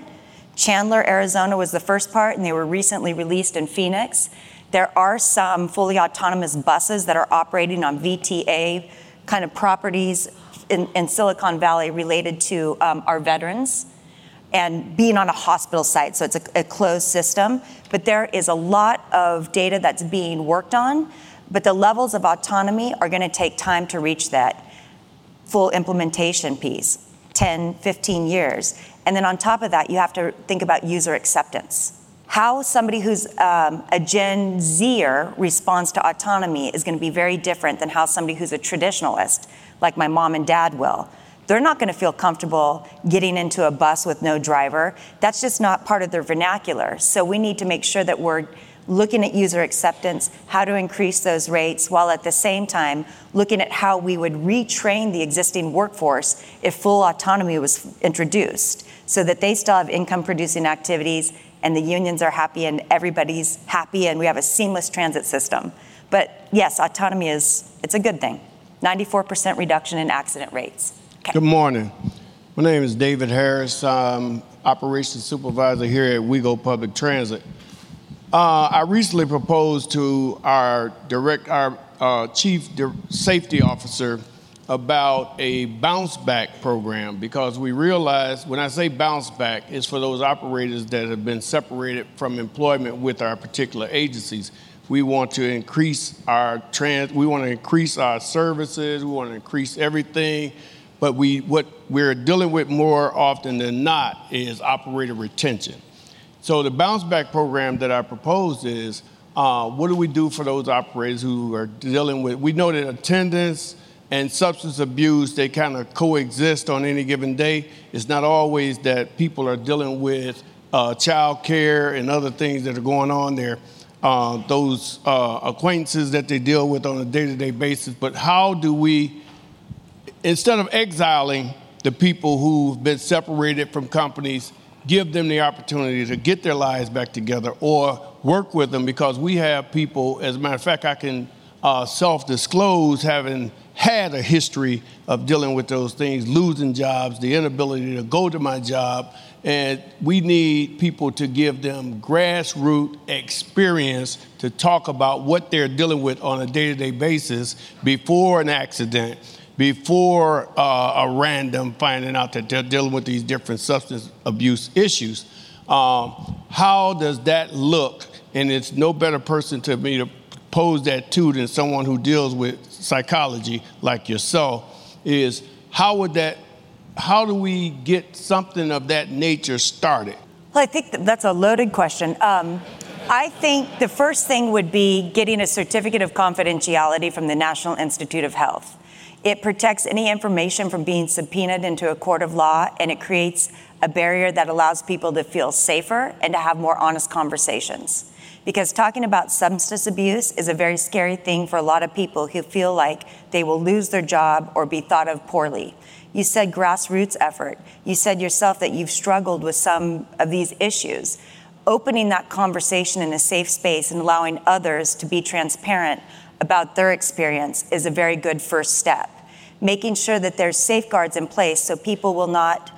[SPEAKER 3] Chandler, Arizona was the first part, and they were recently released in Phoenix. There are some fully autonomous buses that are operating on VTA kind of properties in, in Silicon Valley related to um, our veterans and being on a hospital site, so it's a, a, closed system. But there is a lot of data that's being worked on, but the levels of autonomy are going to take time to reach that full implementation piece. 10, 15 years. And then on top of that, you have to think about user acceptance. How somebody who's um, a Gen Zer responds to autonomy is going to be very different than how somebody who's a traditionalist, like my mom and dad, will. They're not going to feel comfortable getting into a bus with no driver. That's just not part of their vernacular. So we need to make sure that we're looking at user acceptance, how to increase those rates, while at the same time looking at how we would retrain the existing workforce if full autonomy was introduced so that they still have income producing activities and the unions are happy and everybody's happy and we have a seamless transit system. But yes, autonomy is it's a good thing. 94% reduction in accident rates.
[SPEAKER 10] Okay. Good morning. My name is David Harris. I'm operations supervisor here at WeGo Public Transit. Uh, I recently proposed to our direct, our uh, chief safety officer about a bounce back program because we realize when I say bounce back, it's for those operators that have been separated from employment with our particular agencies. We want to increase our trans, we want to increase our services, we want to increase everything, but we what we're dealing with more often than not is operator retention. So the bounce back program that I proposed is uh, what do we do for those operators who are dealing with? We know that attendance and substance abuse they kind of coexist on any given day. It's not always that people are dealing with uh, child care and other things that are going on there. Uh, those uh, acquaintances that they deal with on a day-to-day basis. But how do we, instead of exiling the people who've been separated from companies? give them the opportunity to get their lives back together or work with them because we have people, as a matter of fact, I can uh, self disclose having had a history of dealing with those things, losing jobs, the inability to go to my job. And we need people to give them grassroots experience to talk about what they're dealing with on a day to day basis before an accident before uh, a random finding out that they're dealing with these different substance abuse issues. Um, how does that look? And it's no better person to me to pose that to than someone who deals with psychology like yourself. Is how would that? How do we get something of that nature started?
[SPEAKER 3] Well, I think that's a loaded question. Um, I think the first thing would be getting a certificate of confidentiality from the National Institute of Health. It protects any information from being subpoenaed into a court of law, and it creates a barrier that allows people to feel safer and to have more honest conversations. Because talking about substance abuse is a very scary thing for a lot of people who feel like they will lose their job or be thought of poorly. You said grassroots effort. You said yourself that you've struggled with some of these issues. Opening that conversation in a safe space and allowing others to be transparent about their experience is a very good first step making sure that there's safeguards in place so people will not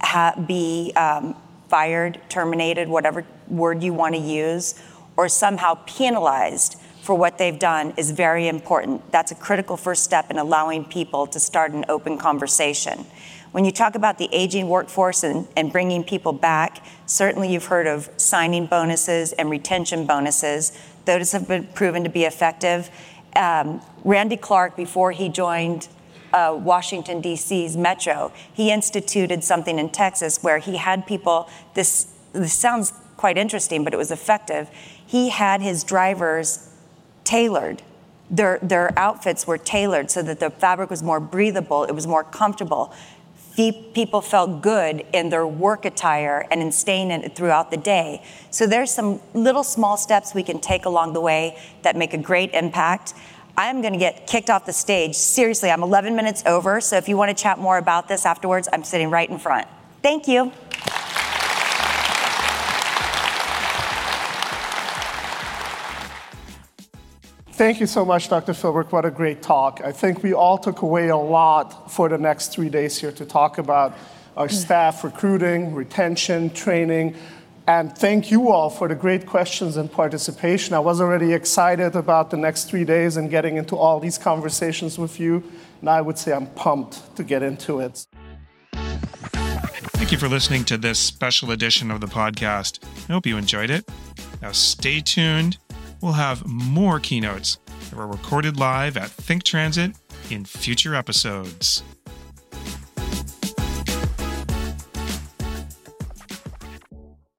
[SPEAKER 3] ha- be um, fired, terminated, whatever word you want to use, or somehow penalized for what they've done is very important. That's a critical first step in allowing people to start an open conversation. When you talk about the aging workforce and, and bringing people back, certainly you've heard of signing bonuses and retention bonuses. Those have been proven to be effective. Um, Randy Clarke, before he joined uh, Washington, D.C.'s metro. He instituted something in Texas where he had people, this, this sounds quite interesting, but it was effective. He had his drivers tailored their, their outfits were tailored so that the fabric was more breathable, it was more comfortable. People felt good in their work attire and in staying in it throughout the day. So there's some little small steps we can take along the way that make a great impact. I'm going to get kicked off the stage. Seriously, I'm 11 minutes over. So if you want to chat more about this afterwards, I'm sitting right in front. Thank you.
[SPEAKER 2] Thank you so much, Dr. Philbrick. What a great talk. I think we all took away a lot for the next three days here to talk about our mm. staff recruiting, retention, training, and thank you all for the great questions and participation. I was already excited about the next three days and getting into all these conversations with you. And I would say I'm pumped to get into it.
[SPEAKER 1] Thank you for listening to this special edition of the podcast. I hope you enjoyed it. Now, stay tuned we'll have more keynotes that were recorded live at Think Transit in future episodes.